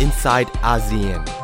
inside ASEAN.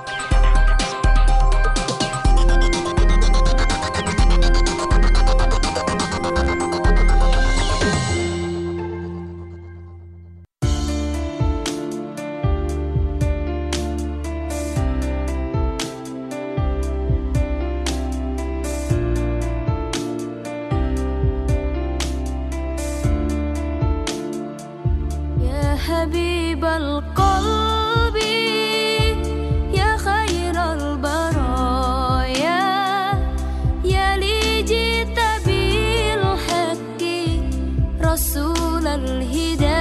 he did.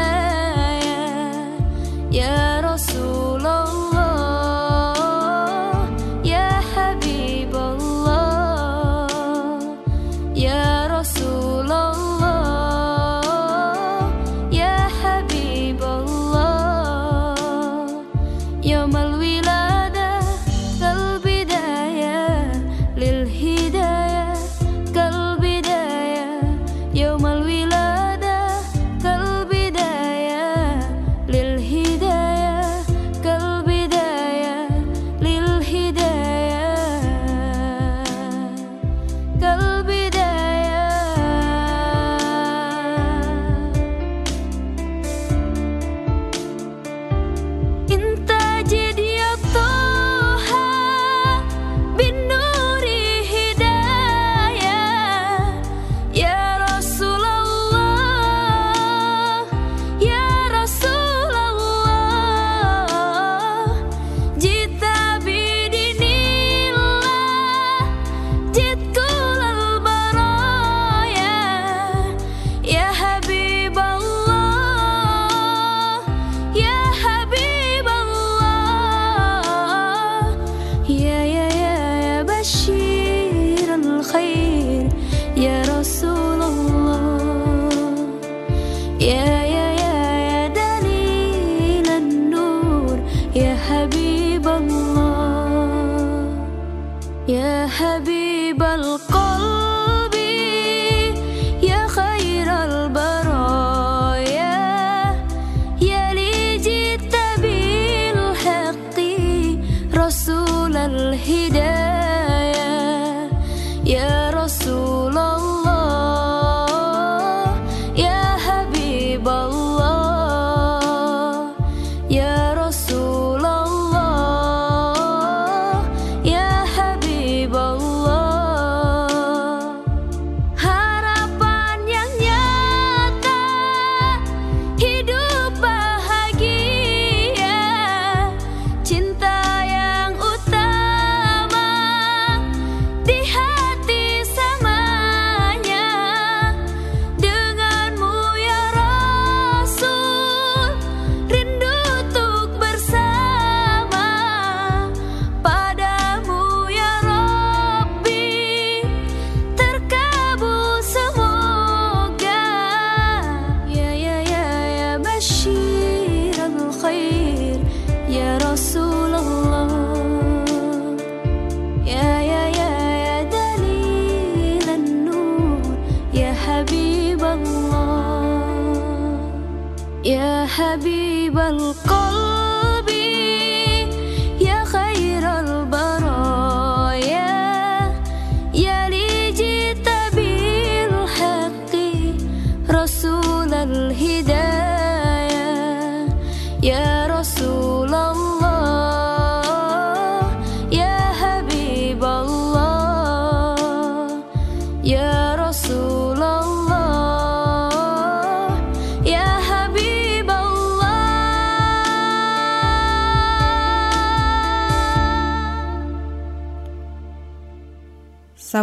يا حبيب الله يا حبيب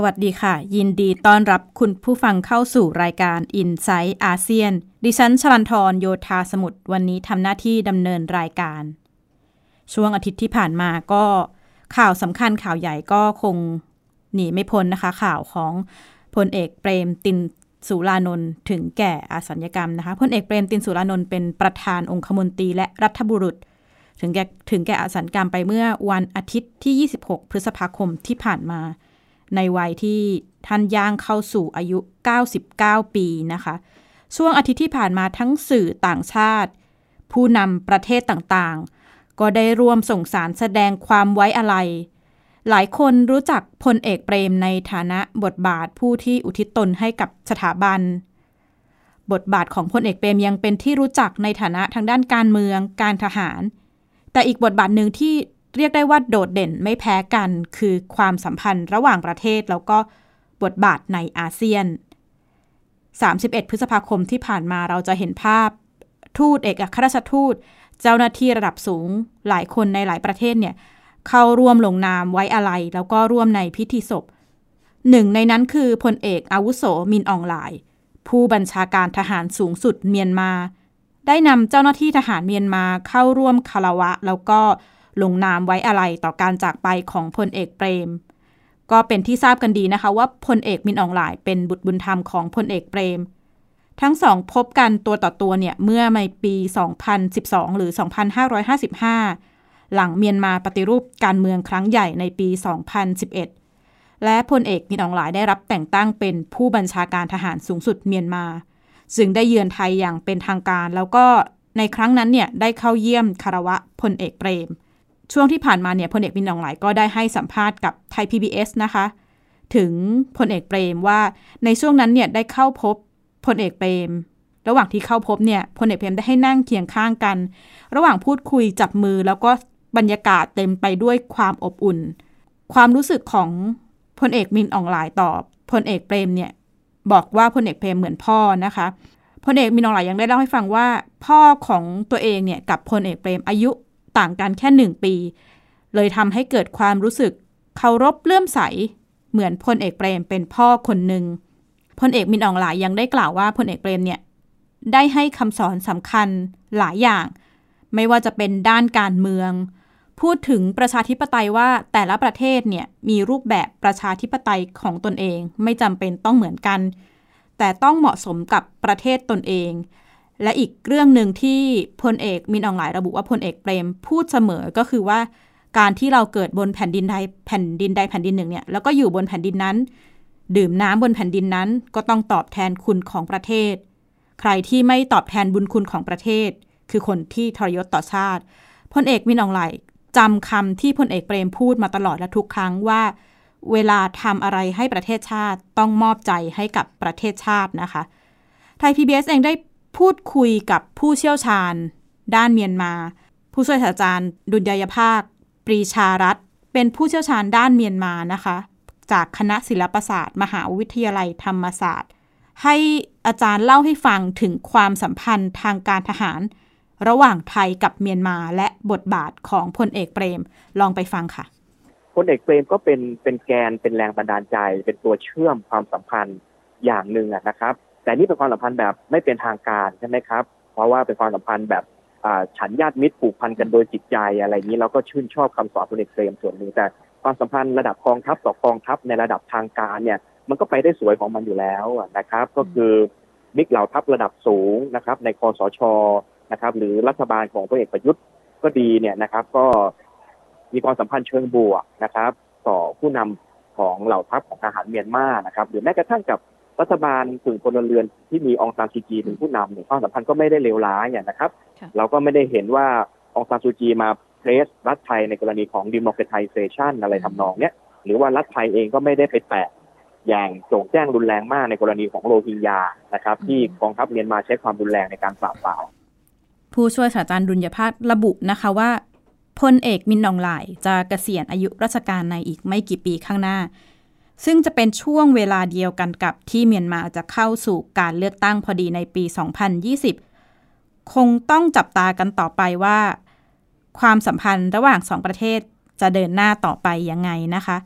วัสดีค่ะ ยินดีต้อนรับคุณผู้ฟังเข้าสู่รายการ i n s i ซต์อาเซียน ดิฉันชลันทรโยธาสมุทรวันนี้ทำหน้าที่ดำเนินรายการ ช่วงอาทิตย์ที่ผ่านมาก็ข่าวสำคัญข่าวใหญ่ก็คงหนีไม่พ้นนะคะ ข่าวของพลเอกเปรมตินสุรานนท์ถึงแก่อาสัญญกรรมนะคะพลเอกเปรมตินสุรานนท์เป็นประธานองคมนตรีและรัฐบุรุษ ถึงแก่ถึงแก่อาสัญกรรมไปเมื่อวันอาทิตย์ที่ 26 พฤษภาคมที่ผ่านมา ในวัยที่ท่านย่างเข้าสู่อายุ 99 ปีนะคะ ช่วงอาทิตย์ที่ผ่านมาทั้งสื่อต่างชาติ ผู้นำประเทศต่างๆ ก็ได้ร่วมส่งสารแสดงความไว้อาลัยหลายคนรู้จักพลเอกเปรมในฐานะบทบาทผู้ที่อุทิศตนให้กับสถาบัน บทบาทของพลเอกเปรมยังเป็นที่รู้จักในฐานะทางด้านการเมืองการทหาร แต่อีกบทบาทหนึ่งที่ เรียกได้ว่าโดดเด่นไม่แพ้กันคือความสัมพันธ์ระหว่างประเทศแล้วก็บทบาทในอาเซียน 31 พฤษภาคมที่ผ่านมาเราจะเห็นภาพทูตเอกอัครราชทูต เจ้าหน้าที่ระดับสูงหลายคนในหลายประเทศเนี่ยเข้าร่วมลงนามไว้อาลัยแล้วก็ร่วมในพิธีศพหนึ่งในนั้นคือพลเอกอาวุโสมินอองหลาย ผู้บัญชาการทหารสูงสุดเมียนมา ได้นำเจ้าหน้าที่ทหารเมียนมาเข้าร่วมคารวะ แล้วก็ ลงนามไว้อาลัยต่อการจากไปของพลเอกเปรม ก็เป็นที่ทราบกันดีนะคะว่าพลเอกมินอองหลายเป็นบุตรบุญธรรมของพลเอกเปรม ทั้งสองพบกันตัวต่อตัวเนี่ยเมื่อในปี 2012 หรือ 2555 หลังเมียนมาปฏิรูปการเมืองครั้งใหญ่ในปี 2011 และพลเอกมินอองหลายได้รับแต่งตั้งเป็นผู้บัญชาการทหารสูงสุดเมียนมาซึ่งได้เยือนไทยอย่างเป็นทางการ แล้วก็ในครั้งนั้นเนี่ยได้เข้าเยี่ยมคารวะพลเอกเปรม ช่วงที่ผ่านมาเนี่ยพลเอกมินอองหลายก็ได้ให้สัมภาษณ์กับไทย PBS นะคะ ถึงพลเอกเปรมว่าในช่วงนั้นเนี่ยได้เข้าพบพลเอกเปรม ระหว่างที่เข้าพบเนี่ยพลเอกเปรมได้ให้นั่งเคียงข้างกัน ระหว่างพูดคุยจับมือแล้วก็บรรยากาศเต็มไปด้วยความอบอุ่น ความรู้สึกของพลเอกมินอ่องหล่ายต่อพลเอกเปรมเนี่ยบอกว่าพลเอกเปรมเหมือนพ่อนะคะพลเอกมินอ่องหล่ายยังได้เล่าให้ฟังว่า พ่อของตัวเองเนี่ยกับพลเอกเปรมอายุ ต่างกันแค่หนึ่งปี เลยทำให้เกิดความรู้สึกเคารพเลื่อมใส เหมือนพลเอกเปรมเป็นพ่อคนหนึ่งพลเอกมินอ่องหล่ายยังได้กล่าวว่าพลเอกเปรมเนี่ยได้ให้คำสอนสำคัญหลายอย่าง ไม่ว่าจะเป็นด้านการเมือง พูดถึงประชาธิปไตยว่าแต่ละประเทศเนี่ยมีรูปแบบประชาธิปไตยของตนเอง ไม่จำเป็นต้องเหมือนกัน แต่ต้องเหมาะสมกับประเทศตนเอง และอีกเรื่องหนึ่งที่พลเอกมินอองหลายระบุว่าพลเอกเปรมพูดเสมอก็คือว่า การที่เราเกิดบนแผ่นดินใดแผ่นดินใดแผ่นดินหนึ่งเนี่ยแล้วก็อยู่บนแผ่นดินนั้น ดื่มน้ำบนแผ่นดินนั้น ก็ต้องตอบแทนคุณของประเทศ ใครที่ไม่ตอบแทนบุญคุณของประเทศ คือคนที่ทรยศต่อชาติพลเอกมินอองหลายจำคำที่พลเอกเปรมพูดมาตลอดและทุกครั้งว่า เวลาทำอะไรให้ประเทศชาติต้องมอบใจให้กับประเทศชาตินะคะไทย PBS เองได้ พูดคุยกับผู้เชี่ยวชาญ ด้านเมียนมา ผู้ช่วยศาสตราจารย์ ดุลยยภาค ปรีชารัตเป็นผู้เชี่ยวชาญด้านเมียนมานะคะ จากคณะศิลปศาสตร์ มหาวิทยาลัยธรรมศาสตร์ ให้อาจารย์เล่าให้ฟังถึงความสัมพันธ์ทางการทหาร ระหว่างไทยกับเมียนมาและบทบาทของพลเอกเปรมลองไปฟังค่ะพลเอกเปรมก็เป็นเป็นแกนเป็นแรงบันดาลใจ เป็นตัวเชื่อมความสัมพันธ์อย่างหนึ่งนะครับ แต่นี่เป็นความสัมพันธ์แบบไม่เป็นทางการใช่ไหมครับ เพราะว่าเป็นความสัมพันธ์แบบฉันญาติมิตรผูกพันกันโดยจิตใจอะไรนี้เราก็ชื่นชอบคำสอนพลเอกเปรมส่วนหนึ่งแต่ความสัมพันธ์ระดับกองทัพต่อกองทัพในระดับทางการเนี่ย มันก็ไปได้สวยของมันอยู่แล้วนะครับ ก็คือมิกเหล่าทัพระดับสูงนะครับ ในคอสชนะครับ หรือรัฐบาลของพลเอกประยุทธ์ก็ดีเนี่ยนะครับ ก็มีความสัมพันธ์เชิงบวกนะครับ ต่อผู้นำของเหล่าทัพของทหารเมียนมานะครับ หรือแม้กระทั่งกับ รัฐบาลกึ่งพลเรือนที่มีองซานซูจีเป็นผู้นำเนี่ยความสัมพันธ์ก็ไม่ได้เลวร้ายอย่างนะครับ เราก็ไม่ได้เห็นว่าองซานซูจีมาเพรสรัฐไทยในกรณีของดิโม c r a t i z a t i o n อะไรทำนองเนี้ยหรือว่ารัฐไทยเองก็ไม่ได้ไปแตะอย่างโจ่งแจ้งรุนแรงมากในกรณีของโรฮิงญานะครับ ที่กองทัพเมียนมาใช้ความรุนแรงในการปราบปรามผู้ช่วยศาสตราจารย์ดุลยภาคระบุนะคะว่าพลเอกมินนองหลายจะเกษียณอายุราชการในอีกไม่กี่ปีข้างหน้า ซึ่งจะเป็นช่วงเวลาเดียวกันกับที่เมียนมาจะเข้าสู่การเลือกตั้งพอดีในปี 2020 คงต้องจับตากันต่อไปว่า ความสัมพันธ์ระหว่างสองประเทศจะเดินหน้าต่อไปยังไงนะคะ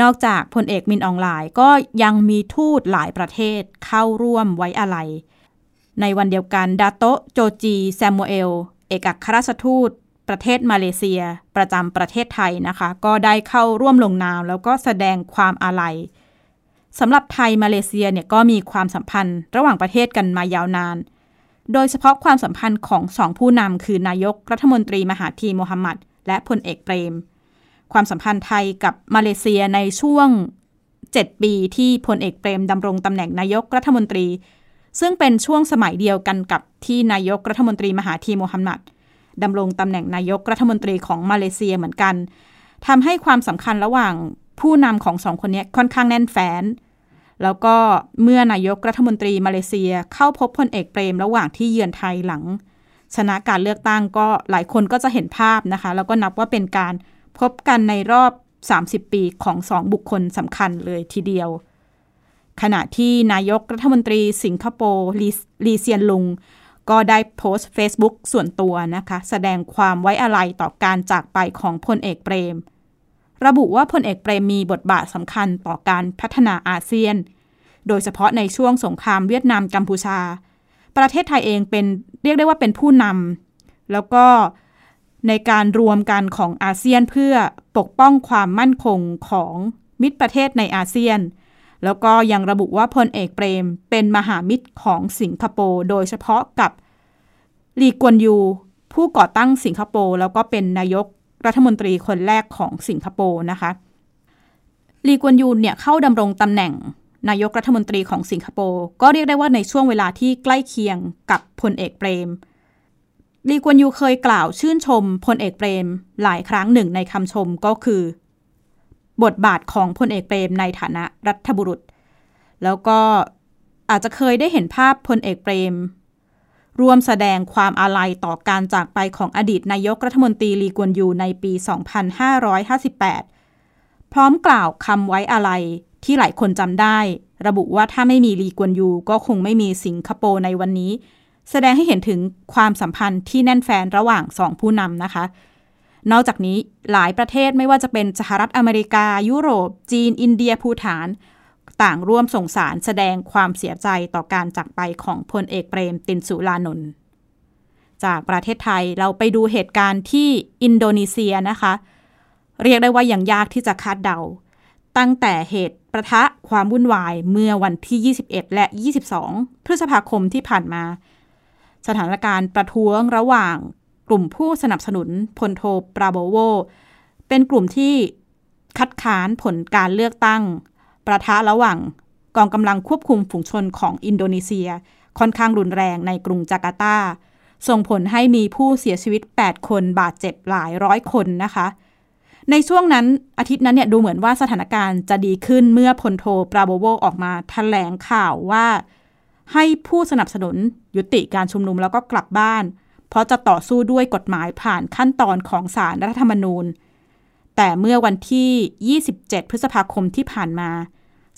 นอกจากพลเอกมินอองหลายก็ยังมีทูตหลายประเทศเข้าร่วมไว้อาลัย ในวันเดียวกันดาโตโจจีแซมมูเอล เอกอัครราชทูต ประเทศมาเลเซีย ประจำประเทศไทยนะคะ ก็ได้เข้าร่วมลงนามแล้วก็แสดงความอาลัยสำหรับไทยมาเลเซียเนี่ยก็มีความสัมพันธ์ระหว่างประเทศกันมายาวนาน โดยเฉพาะความสัมพันธ์ของสองผู้นำคือนายกรัฐมนตรีมหาธีโมฮัมหมัดและพลเอกเปรม ความสัมพันธ์ไทยกับมาเลเซียในช่วง 7 ปีที่พลเอกเปรมดำรงตำแหน่งนายกรัฐมนตรี ซึ่งเป็นช่วงสมัยเดียวกันกับที่นายกรัฐมนตรีมหาธีโมฮัมหมัด ดำรงตำแหน่งนายกรัฐมนตรีของมาเลเซียเหมือนกันทำให้ความสำคัญระหว่างผู้นำของสองคนนี้ค่อนข้างแน่นแฟ้นแล้วก็เมื่อนายกรัฐมนตรีมาเลเซียเข้าพบพลเอกเปรมระหว่างที่เยือนไทยหลัง ชนะการเลือกตั้งก็หลายคนก็จะเห็นภาพนะคะ แล้วก็นับว่าเป็นการพบกันในรอบ 30 ปีของสองบุคคลสำคัญเลยทีเดียว ขณะที่นายกรัฐมนตรีสิงคโปร์ลีเซียนลุง ก็ได้โพสต์ Facebook ส่วนตัวนะคะ แสดงความไว้อาลัยต่อการจากไปของพลเอกเปรม ระบุว่าพลเอกเปรมมีบทบาทสำคัญต่อการพัฒนาอาเซียน โดยเฉพาะในช่วงสงครามเวียดนามกัมพูชา ประเทศไทยเองเป็นเรียกได้ว่าเป็นผู้นำแล้วก็ในการรวมกันของอาเซียนเพื่อปกป้องความมั่นคงของมิตรประเทศในอาเซียน แล้วก็ยังระบุว่าพลเอกเปรมเป็นมหามิตรของสิงคโปร์โดยเฉพาะกับลีกวนยู ผู้ก่อตั้งสิงคโปร์แล้วก็เป็นนายกรัฐมนตรีคนแรกของสิงคโปร์นะคะลีกวนยูเนี่ยเข้าดำรงตำแหน่งนายกรัฐมนตรีของสิงคโปร์ก็เรียกได้ว่าในช่วงเวลาที่ใกล้เคียงกับพลเอกเปรมลีกวนยูเคยกล่าวชื่นชมพลเอกเปรม หลายครั้งหนึ่งในคำชมก็คือ บทบาทของพลเอกเปรมในฐานะรัฐบุรุษ แล้วก็อาจจะเคยได้เห็นภาพพลเอกเปรม ร่วมแสดงความอาลัยต่อการจากไปของอดีตนายกรัฐมนตรีลีกวนยูในปี 2558 พร้อมกล่าวคำไว้อาลัยที่หลายคนจำได้ ระบุว่าถ้าไม่มีลีกวนยูก็คงไม่มีสิงคโปร์ในวันนี้ แสดงให้เห็นถึงความสัมพันธ์ที่แน่นแฟนระหว่างสองผู้นำนะคะ นอกจากนี้หลายประเทศไม่ว่าจะเป็นสหรัฐอเมริกา ยุโรป จีน อินเดียภูฐาน ต่างร่วมส่งสารแสดงความเสียใจต่อการจากไปของพลเอกเปรมตินสุรานนท์จากประเทศไทยเราไปดูเหตุการณ์ที่อินโดนีเซียนะคะ เรียกได้ว่าอยังยากที่จะคาดเดา ตั้งแต่เหตุประทะความวุ่นวายเมื่อวันที่ 21 และ 22 พฤษภาคมที่ผ่านมา สถานการณ์ประท้วงระหว่าง กลุ่มผู้สนับสนุนพลโทปราโบโว เป็นกลุ่มที่คัดค้านผลการเลือกตั้ง ประทะระหว่างกองกำลังควบคุมฝูงชนของอินโดนีเซีย ค่อนข้างรุนแรงในกรุงจาการ์ตา ส่งผลให้มีผู้เสียชีวิต 8 คนบาดเจ็บหลายร้อยคนนะคะ ในช่วงนั้นอาทิตย์นั้นเนี่ยดูเหมือนว่าสถานการณ์จะดีขึ้นเมื่อพลโทปราโบโวออกมาแถลงข่าวว่า ให้ผู้สนับสนุนยุติการชุมนุมแล้วก็กลับบ้าน เพราะจะต่อสู้ด้วยกฎหมายผ่านขั้นตอนของศาลรัฐธรรมนูญ แต่เมื่อวันที่ 27 พฤษภาคมที่ผ่านมา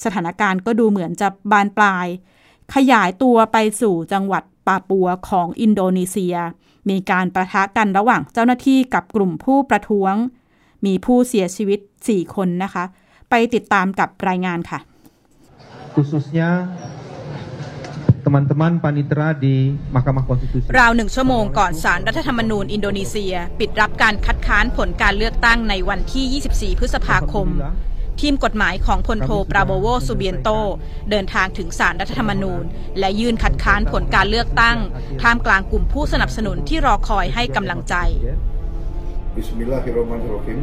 สถานการณ์ก็ดูเหมือนจะบานปลาย ขยายตัวไปสู่จังหวัดปาปัวของอินโดนีเซีย มีการประทะกันระหว่างเจ้าหน้าที่กับกลุ่มผู้ประท้วง มีผู้เสียชีวิต 4 คนนะคะ ไปติดตามกับรายงานค่ะ khususnya teman-teman panitera di Mahkamah Konstitusi. ราวหนึ่งชั่วโมงก่อนสารรัฐธรรมนูญอินโดนีเซีย ปิดรับการคัดค้านผลการเลือกตั้งในวันที่ 24 พฤษภาคม ทีมกฎหมายของพลโทปราโบโวซูเบียนโต เดินทางถึงสารรัฐธรรมนูญ และยื่นคัดค้านผลการเลือกตั้ง ท่ามกลางกลุ่มผู้สนับสนุนที่รอคอยให้กำลังใจ Bismillahirrahmanirrahim.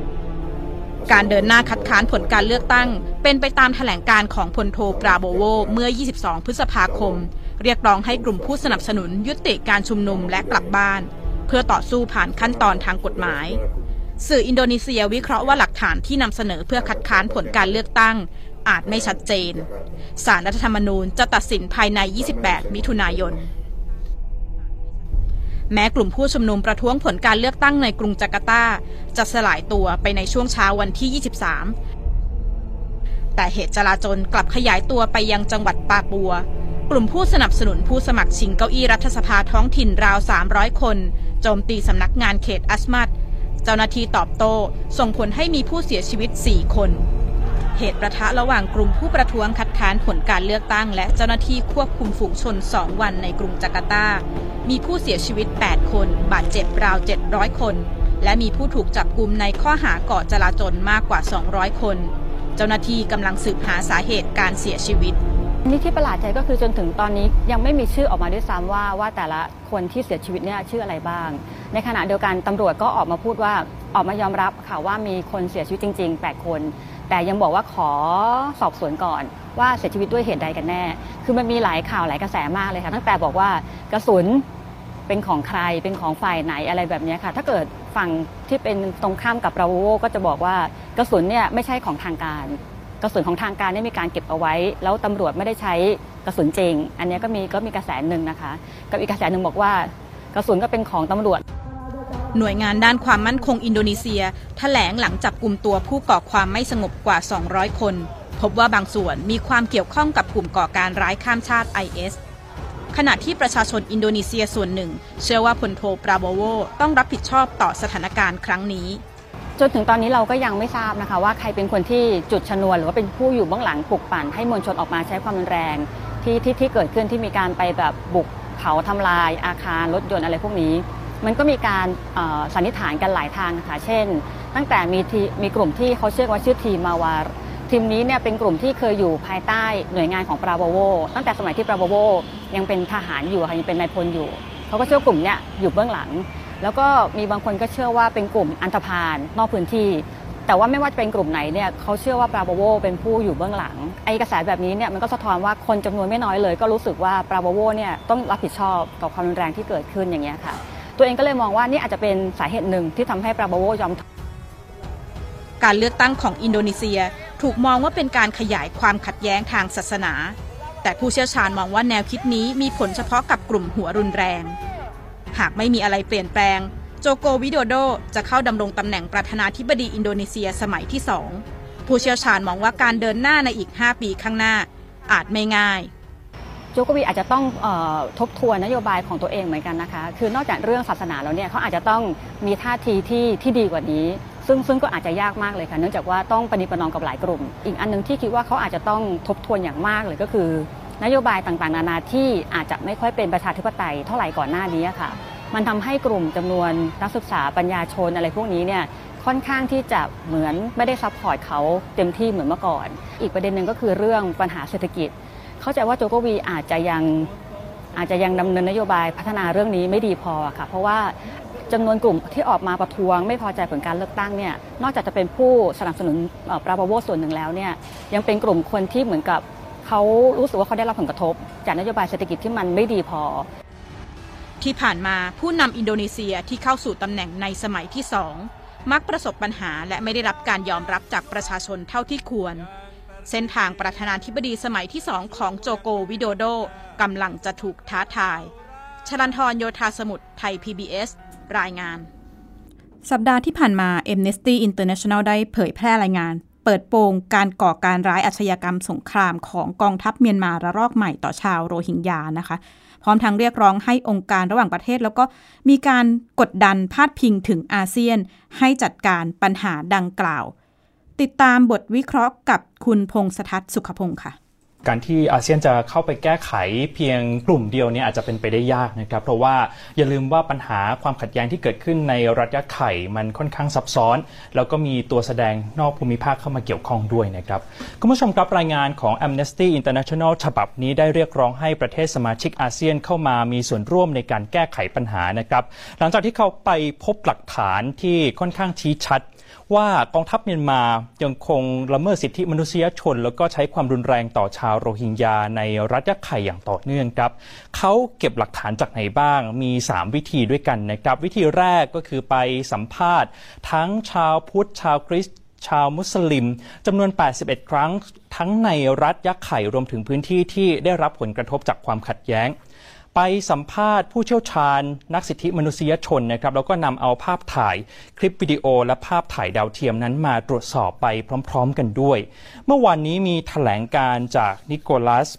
การเดินหน้าคัดค้านผลการเลือกตั้ง เป็นไปตามแถลงการของพลโทปราโบโว เมื่อ 22 พฤษภาคม เรียกร้องให้กลุ่มผู้สนับสนุนยุติการชุมนุมและกลับบ้าน เพื่อต่อสู้ผ่านขั้นตอนทางกฎหมาย สื่ออินโดนีเซียวิเคราะห์ว่าหลักฐานที่นำเสนอเพื่อคัดค้านผลการเลือกตั้ง อาจไม่ชัดเจน สารรัฐธรรมนูญจะตัดสินภายใน 28 มิถุนายนแม้กลุ่มผู้ชุมนุมประท้วงผลการเลือกตั้งในกรุงจาการ์ตา จะสลายตัวไปในช่วงเช้าวันที่ 23 แต่เหตุจลาจลกลับขยายตัวไปยังจังหวัดปาปัว กลุ่มผู้สนับสนุนผู้สมัครชิงเก้าอี้รัฐสภาท้องถิ่นราว 300 คน โจมตีสำนักงานเขตอัสมัดเจ้าหน้าที่ตอบโต้ส่งผลให้มีผู้เสียชีวิต 4 คน เหตุประทะระหว่างกลุ่มผู้ประท้วงคัดค้านผลการเลือกตั้ง และเจ้าหน้าที่ควบคุมฝูงชน 2 วันในกรุงจาการ์ตา มีผู้เสียชีวิต 8 คน บาดเจ็บราว 700 คน และมีผู้ถูกจับกลุมในข้อหาก่อจลาจลมากกว่า 200 คน เจ้าหน้าที่กำลังสืบหาสาเหตุการเสียชีวิต นี่ที่ประหลาดใจก็คือจนถึงตอนนี้ยังไม่มีชื่อออกมาด้วยซ้ำว่าว่าแต่ละคนที่เสียชีวิตเนี่ยชื่ออะไรบ้าง ในขณะเดียวกันตำรวจก็ออกมาพูดว่าออกมายอมรับค่ะว่ามีคนเสียชีวิตจริงๆ 8 คน แต่ยังบอกว่าขอสอบสวนก่อนว่าเสียชีวิตด้วยเหตุใดกันแน่ คือมันมีหลายข่าวหลายกระแสมากเลยค่ะ ตั้งแต่บอกว่ากระสุนเป็นของใครเป็นของฝ่ายไหนอะไรแบบนี้ค่ะ ถ้าเกิดฝั่งที่เป็นตรงข้ามกับเราโวก็จะบอกว่ากระสุนเนี่ยไม่ใช่ของทางการ กระสุนของทางการเนี่ยมีการเก็บเอาไว้ แล้วตำรวจไม่ได้ใช้กระสุนจริง อันนี้ก็มีก็มีกระแสหนึ่งนะคะ กับอีกกระแสหนึ่งบอกว่ากระสุนก็เป็นของตำรวจ หน่วยงานด้านความมั่นคงอินโดนีเซียถแถลงหลังจับกลุ่มตัวผู้ก่อความไม่สงบกว่า 200 คน พบว่าบางส่วนมีความเกี่ยวข้องกับกลุ่มก่อการร้ายข้ามชาติ IS ขณะที่ประชาชนอินโดนีเซียส่วนหนึ่ง เชื่อว่าพลโทปราโบโวต้องรับผิดชอบต่อสถานการณ์ครั้งนี้ จนถึงตอนนี้เราก็ยังไม่ทราบนะคะ ว่าใครเป็นคนที่จุดชนวนหรือว่าเป็นผู้อยู่เบื้องหลังปลุกปั่นให้มวลชนออกมาใช้ความรุนแรงที่ที่ที่เกิดขึ้นที่มีการไปแบบบุกเผาทำลายอาคารรถยนต์อะไรพวกนี้ มันก็มีการสันนิษฐานกันหลายทางนะคะเช่น ตั้งแต่มีทีมีกลุ่มที่เขาเชื่อว่าชื่อทีมมาวาทีมนี้เนี่ยเป็นกลุ่มที่เคยอยู่ภายใต้หน่วยงานของปราโบโวตั้งแต่สมัยที่ปราโบโวยังเป็นทหารอยู่ค่ะยังเป็นนายพลอยู่ เขาก็เชื่อกลุ่มเนี้ยอยู่เบื้องหลัง แล้วก็มีบางคนก็เชื่อว่าเป็นกลุ่มอันธพาลนอกพื้นที่ แต่ว่าไม่ว่าจะเป็นกลุ่มไหนเนี่ยเขาเชื่อว่าปราโบโวเป็นผู้อยู่เบื้องหลัง ไอ้กระแสแบบนี้เนี่ยมันก็สะท้อนว่าคนจำนวนไม่น้อยเลย ก็รู้สึกว่าปราโบโวเนี่ยต้องรับผิดชอบต่อความรุนแรงที่เกิดขึ้นอย่างเงี้ยค่ะตัวเองก็เลยมองว่านี่อาจจะเป็นสาเหตุหนึ่งที่ทำให้ปราโบโวยอมการเลือกตั้งของอินโดนีเซียถูกมองว่าเป็นการขยายความขัดแย้งทางศาสนา แต่ผู้เชี่ยวชาญมองว่าแนวคิดนี้มีผลเฉพาะกับกลุ่มหัวรุนแรง หากไม่มีอะไรเปลี่ยนแปลง โจโกวิโดโดจะเข้าดำรงตำแหน่งประธานาธิบดีอินโดนีเซียสมัยที่สองผู้เชี่ยวชาญมองว่าการเดินหน้าในอีก 5 ปีข้างหน้าอาจไม่ง่ายโจโกวีอาจจะต้องออทบทวนนโยบายของตัวเองเหมือนกันนะคะ คือนอกจากเรื่องศาสนาแล้วเนี่ยเขาอาจจะต้องมีท่าทีที่ที่ดีกว่านี้ ซึ่งซึ่งก็อาจจะยากมากเลยค่ะ เนื่องจากว่าต้องประนีประนอมกับหลายกลุ่ม อีกอันหนึงที่คิดว่าเขาอาจจะต้องทบทวนอย่างมากเลยก็คือ นโยบายต่างๆ นานาที่อาจจะไม่ค่อยเป็นประชาธิปไตยเท่าไหร่ก่อนหน้านี้ค่ะ มันทำให้กลุ่มจำนวนนักศึกษาปัญญาชนอะไรพวกนี้เนี่ยค่อนข้างที่จะเหมือนไม่ได้ support เขาเต็มที่เหมือนเมื่อก่อน อีกประเด็นหนึ่งก็คือเรื่องปัญหาเศรษฐกิจ เข้าใจว่าโจโกวีอาจจะยังอาจจะยังดำเนินนโยบายพัฒนาเรื่องนี้ไม่ดีพอค่ะ เพราะว่าจำนวนกลุ่มที่ออกมาประท้วง ไม่พอใจผลการเลือกตั้งเนี่ยนอกจากจะเป็นผู้สนับสนุนปราบโวส่วนหนึ่งแล้วเนี่ยยังเป็นกลุ่มคนที่เหมือนกับ เขารู้สึกว่าเขาได้รับผลกระทบ จากนโยบายเศรษฐกิจที่มันไม่ดีพอ ที่ผ่านมาผู้นำอินโดนีเซียที่เข้าสู่ตำแหน่งในสมัยที่สองมักประสบปัญหาและไม่ได้รับการยอมรับจากประชาชนเท่าที่ควร เส้นทางประธานาธิบดีสมัยที่สองของโจโกวิโดโดกำลังจะถูกท้าทาย ชลันทรโยธาสมุทรไทย PBS รายงาน สัปดาห์ที่ผ่านมา Amnesty International ได้เผยแพร่รายงาน เปิดโปงการก่อการร้ายอาชญากรรมสงครามของกองทัพเมียนมาระลอกใหม่ต่อชาวโรฮิงญานะคะ พร้อมทั้งเรียกร้องให้องค์การระหว่างประเทศ แล้วก็มีการกดดันพาดพิงถึงอาเซียน ให้จัดการปัญหาดังกล่าว ติดตามบทวิเคราะห์กับคุณพงษทัศน์สุขพงศ์ค่ะ การที่อาเซียนจะเข้าไปแก้ไขเพียงกลุ่มเดียวเนี่ยอาจจะเป็นไปได้ยากนะครับ เพราะว่าอย่าลืมว่าปัญหาความขัดแย้งที่เกิดขึ้นในรัฐยะไข่มันค่อนข้างซับซ้อน แล้วก็มีตัวแสดงนอกภูมิภาคเข้ามาเกี่ยวข้องด้วยนะครับคุณผู้ชมครับรายงานของ Amnesty International ฉบับนี้ได้เรียกร้องให้ประเทศสมาชิกอาเซียนเข้ามามีส่วนร่วมในการแก้ไขปัญหานะครับ หลังจากที่เขาไปพบหลักฐานที่ค่อนข้างชี้ชัด ว่ากองทัพเมียนมายังคงละเมิดสิทธิมนุษยชน แล้วก็ใช้ความรุนแรงต่อชาวโรฮิงญาในรัฐยะไข่อย่างต่อเนื่องครับเขาเก็บหลักฐานจากไหนบ้างมี 3 วิธีด้วยกันนะครับ วิธีแรกก็คือไปสัมภาษณ์ ทั้งชาวพุทธชาวคริสต์ชาวมุสลิมจำนวน 81 ครั้ง ทั้งในรัฐยะไข่รวมถึงพื้นที่ที่ได้รับผลกระทบจากความขัดแย้ง ไปสัมภาษณ์ผู้เชี่ยวชาญ นักสิทธิมนุษยชนนะครับแล้วก็นำเอาภาพถ่ายคลิปวิดีโอ และภาพถ่ายดาวเทียมนั้นมาตรวจสอบไปพร้อม ๆ กันด้วย เมื่อวานนี้มีถแถลงการจากนิโคลัส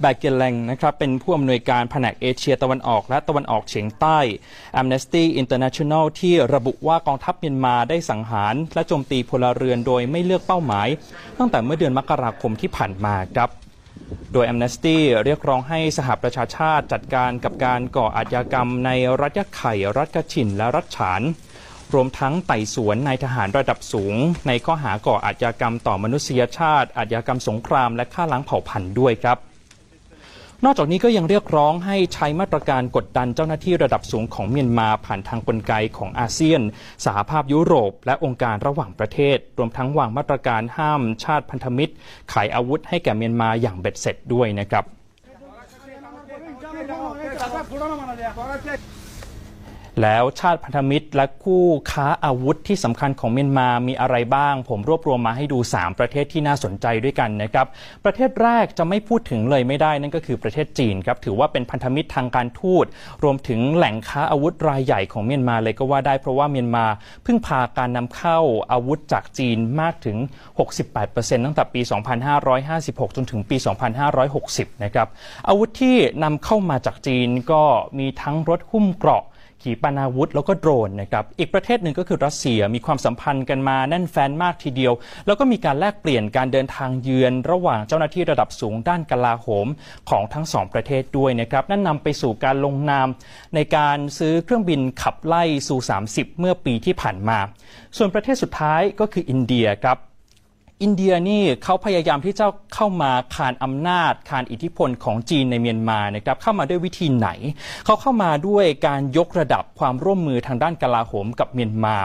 แบกเกลแลงนะครับเป็นผู้อำนวยการแผนกเอเชียตะวันออกและตะวันออกเฉียงใต้ Amnesty International ที่ระบุว่ากองทัพเมียนมาได้สังหาร และโจมตีพลเรือนโดยไม่เลือกเป้าหมาย ตั้งแต่เมื่อเดือนมกราคมที่ผ่านมาครับ โดย Amnesty เรียกร้องให้สหประชาชาติจัดการกับการก่ออาชญากรรมในรัฐยะไข่ รัฐกะฉินและรัฐฉาน รวมทั้งไต่สวนนายทหารระดับสูง ในข้อหาก่ออาชญากรรมต่อมนุษยชาติ อาชญากรรมสงครามและฆ่าล้างเผ่าพันธุ์ด้วยครับ นอกจากนี้ก็ยังเรียกร้องให้ใช้มาตรการกดดันเจ้าหน้าที่ระดับสูงของเมียนมาผ่านทางกลไกของอาเซียน สหภาพยุโรป และองค์การระหว่างประเทศ รวมทั้งวางมาตรการห้ามชาติพันธมิตร ขายอาวุธให้แก่เมียนมาอย่างเบ็ดเสร็จด้วยนะครับ แล้วชาติพันธมิตรและคู่ค้าอาวุธที่สำคัญของเมียนมามีอะไรบ้าง ผมรวบรวมมาให้ดู 3 ประเทศที่น่าสนใจด้วยกันนะครับ ประเทศแรกจะไม่พูดถึงเลยไม่ได้นั่นก็คือประเทศจีนครับถือว่าเป็นพันธมิตรทางการทูต รวมถึงแหล่งค้าอาวุธรายใหญ่ของเมียนมาเลยก็ว่าได้เพราะว่าเมียนมาเพึ่งพาการนำเข้าอาวุธจากจีนมากถึง 68%ตั้งแต่ปี 2556 จนถึงปี 2560 นะครับอาวุธที่นำเข้ามาจากจีนก็มีทั้งรถหุ้มเกราะ ขีปนาวุธ แล้วก็โดรนนะครับอีกประเทศหนึ่งก็คือรัสเซียมีความสัมพันธ์กันมาแน่นแฟนมากทีเดียว แล้วก็มีการแลกเปลี่ยนการเดินทางเยือน ระหว่างเจ้าหน้าที่ระดับสูงด้านกลาโหมของทั้งสองประเทศด้วยนะครับนั่นนำไปสู่การลงนามในการซื้อเครื่องบินขับไล่ซู 30 เมื่อปีที่ผ่านมา ส่วนประเทศสุดท้ายก็คืออินเดียครับ อินเดียนี่เขาพยายามที่จะเข้ามาคานอำนาจคานอิทธิพลของจีนในเมียนมานะครับเข้ามาด้วยวิธีไหน เขาเข้ามาด้วยการยกระดับความร่วมมือทางด้านกลาโหมกับเมียนมา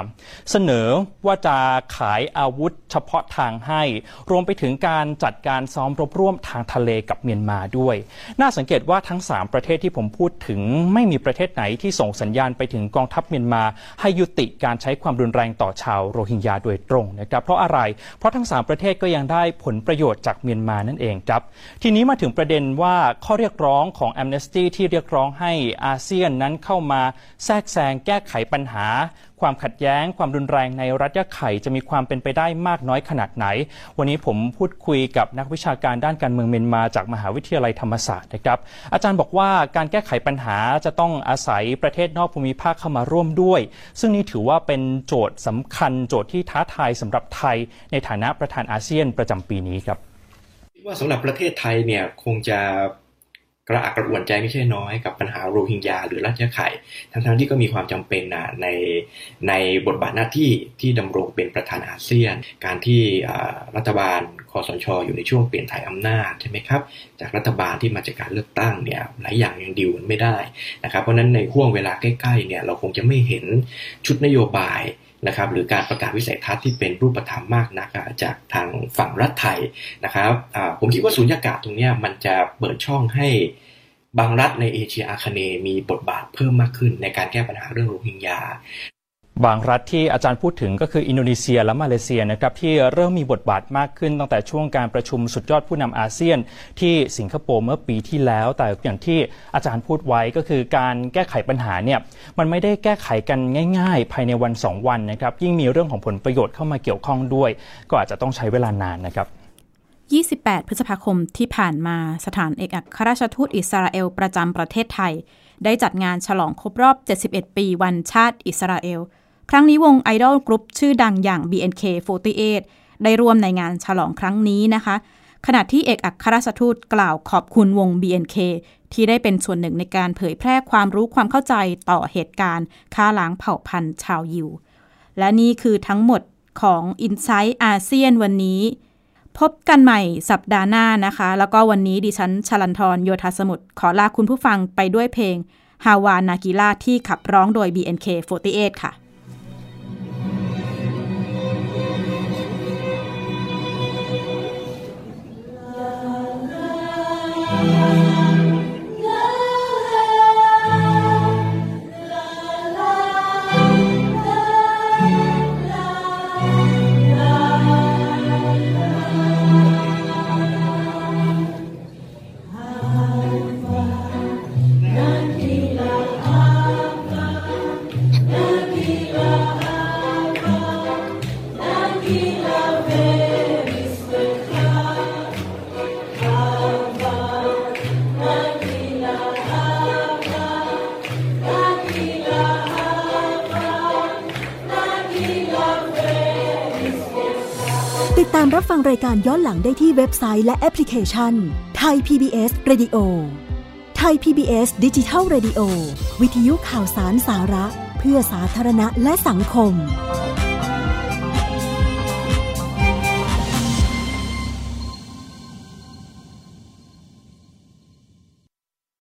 เสนอว่าจะขายอาวุธเฉพาะทางให้ รวมไปถึงการจัดการซ้อมรบร่วมทางทะเลกับเมียนมาด้วย น่าสังเกตว่าทั้ง 3 ประเทศที่ผมพูดถึงไม่มีประเทศไหนที่ส่งสัญญาณไปถึงกองทัพเมียนมา ให้ยุติการใช้ความรุนแรงต่อชาวโรฮิงญาโดยตรงนะครับเพราะอะไรเพราะทั้ง3ประเทศก็ยังได้ผลประโยชน์จากเมียนมานั่นเองครับ ทีนี้มาถึงประเด็นว่าข้อเรียกร้องของ Amnesty ที่เรียกร้องให้อาเซียนนั้นเข้ามาแทรกแซงแก้ไขปัญหา ความขัดแย้ง ความรุนแรงในรัฐยะไข่จะมีความเป็นไปได้มากน้อยขนาดไหน วันนี้ผมพูดคุยกับนักวิชาการด้านการเมืองเมียนมาจากมหาวิทยาลัยธรรมศาสตร์นะครับ อาจารย์บอกว่าการแก้ไขปัญหาจะต้องอาศัยประเทศนอกภูมิภาคเข้ามาร่วมด้วย ซึ่งนี่ถือว่าเป็นโจทย์สำคัญโจทย์ที่ท้าทายสำหรับไทย ในฐานะประธานอาเซียนประจำปีนี้ครับว่าสำหรับประเทศไทยเนี่ยคงจะ กระอักกระอ่วนใจไม่ใช่น้อยกับปัญหาโรฮิงญาหรือรัฐยะไข่ทั้งๆที่ก็มีความจำเป็นนะในในบทบาทหน้าที่ที่ดำรงเป็นประธานอาเซียน การที่รัฐบาลคอสชอยู่ในช่วงเปลี่ยนถ่ายอำนาจใช่ไหมครับ จากรัฐบาลที่มาจากการเลือกตั้งเนี่ยหลายอย่างยังดิวไม่ได้นะครับเพราะนั้นในห่วงเวลาใกล้ๆเนี่ยเราคงจะไม่เห็นชุดนโยบาย นะครับหรือการประกาศวิสัยทัศน์ที่เป็นรูปธรรมมากนักจากทางฝั่งรัฐไทยนะครับผมคิดว่าสุญญากาศตรงนี้มันจะเปิดช่องให้บางรัฐในเอเชียอาคเนย์มีบทบาทเพิ่มมากขึ้นในการแก้ปัญหาเรื่องโรฮิงญา บางรัฐที่อาจารย์พูดถึงก็คืออินโดนีเซียและมาเลเซียนะครับที่เริ่มมีบทบาทมากขึ้นตั้งแต่ช่วงการประชุมสุดยอดผู้นำอาเซียน ที่สิงคโปร์เมื่อปีที่แล้ว แต่อย่างที่อาจารย์พูดไว้ก็คือการแก้ไขปัญหาเนี่ยมันไม่ได้แก้ไขกันง่าย ๆ ภายในวันสองวันนะครับยิ่งมีเรื่องของผลประโยชน์เข้ามาเกี่ยวข้องด้วย ก็อาจจะต้องใช้เวลานานนะครับ 28 พฤษภาคมที่ผ่านมาสถานเอกอัครราชทูตอิสราเอลประจำประเทศไทย ได้จัดงานฉลองครบรอบ 71 ปีวันชาติอิสราเอล ครั้งนี้วง idol group ชื่อดังอย่าง BNK48 ได้ร่วมในงานฉลองครั้งนี้นะคะ ขณะที่เอกอัครราชทูตกล่าวขอบคุณวง BNK ที่ได้เป็นส่วนหนึ่งในการเผยแพร่ความรู้ความเข้าใจต่อเหตุการณ์ฆ่าล้างเผ่าพันธุ์ชาวยิว และนี่คือทั้งหมดของ i n s i ซต์อาเซียนวันนี้ พบกันใหม่สัปดาห์หน้านะคะ แล้วก็วันนี้ดิฉันชลันทรโยธาสมุทรขอลาคุณผู้ฟังไปด้วยเพลงฮาวานากิลาที่ขับร้องโดย BNK48 ค่ะ การย้อนหลังได้ที่เว็บไซต์และแอปพลิเคชันไทย PBS Radio ไทย PBS ดิจิทัล Radio วิทยุข่าวสารสาระ เพื่อสาธารณะและสังคม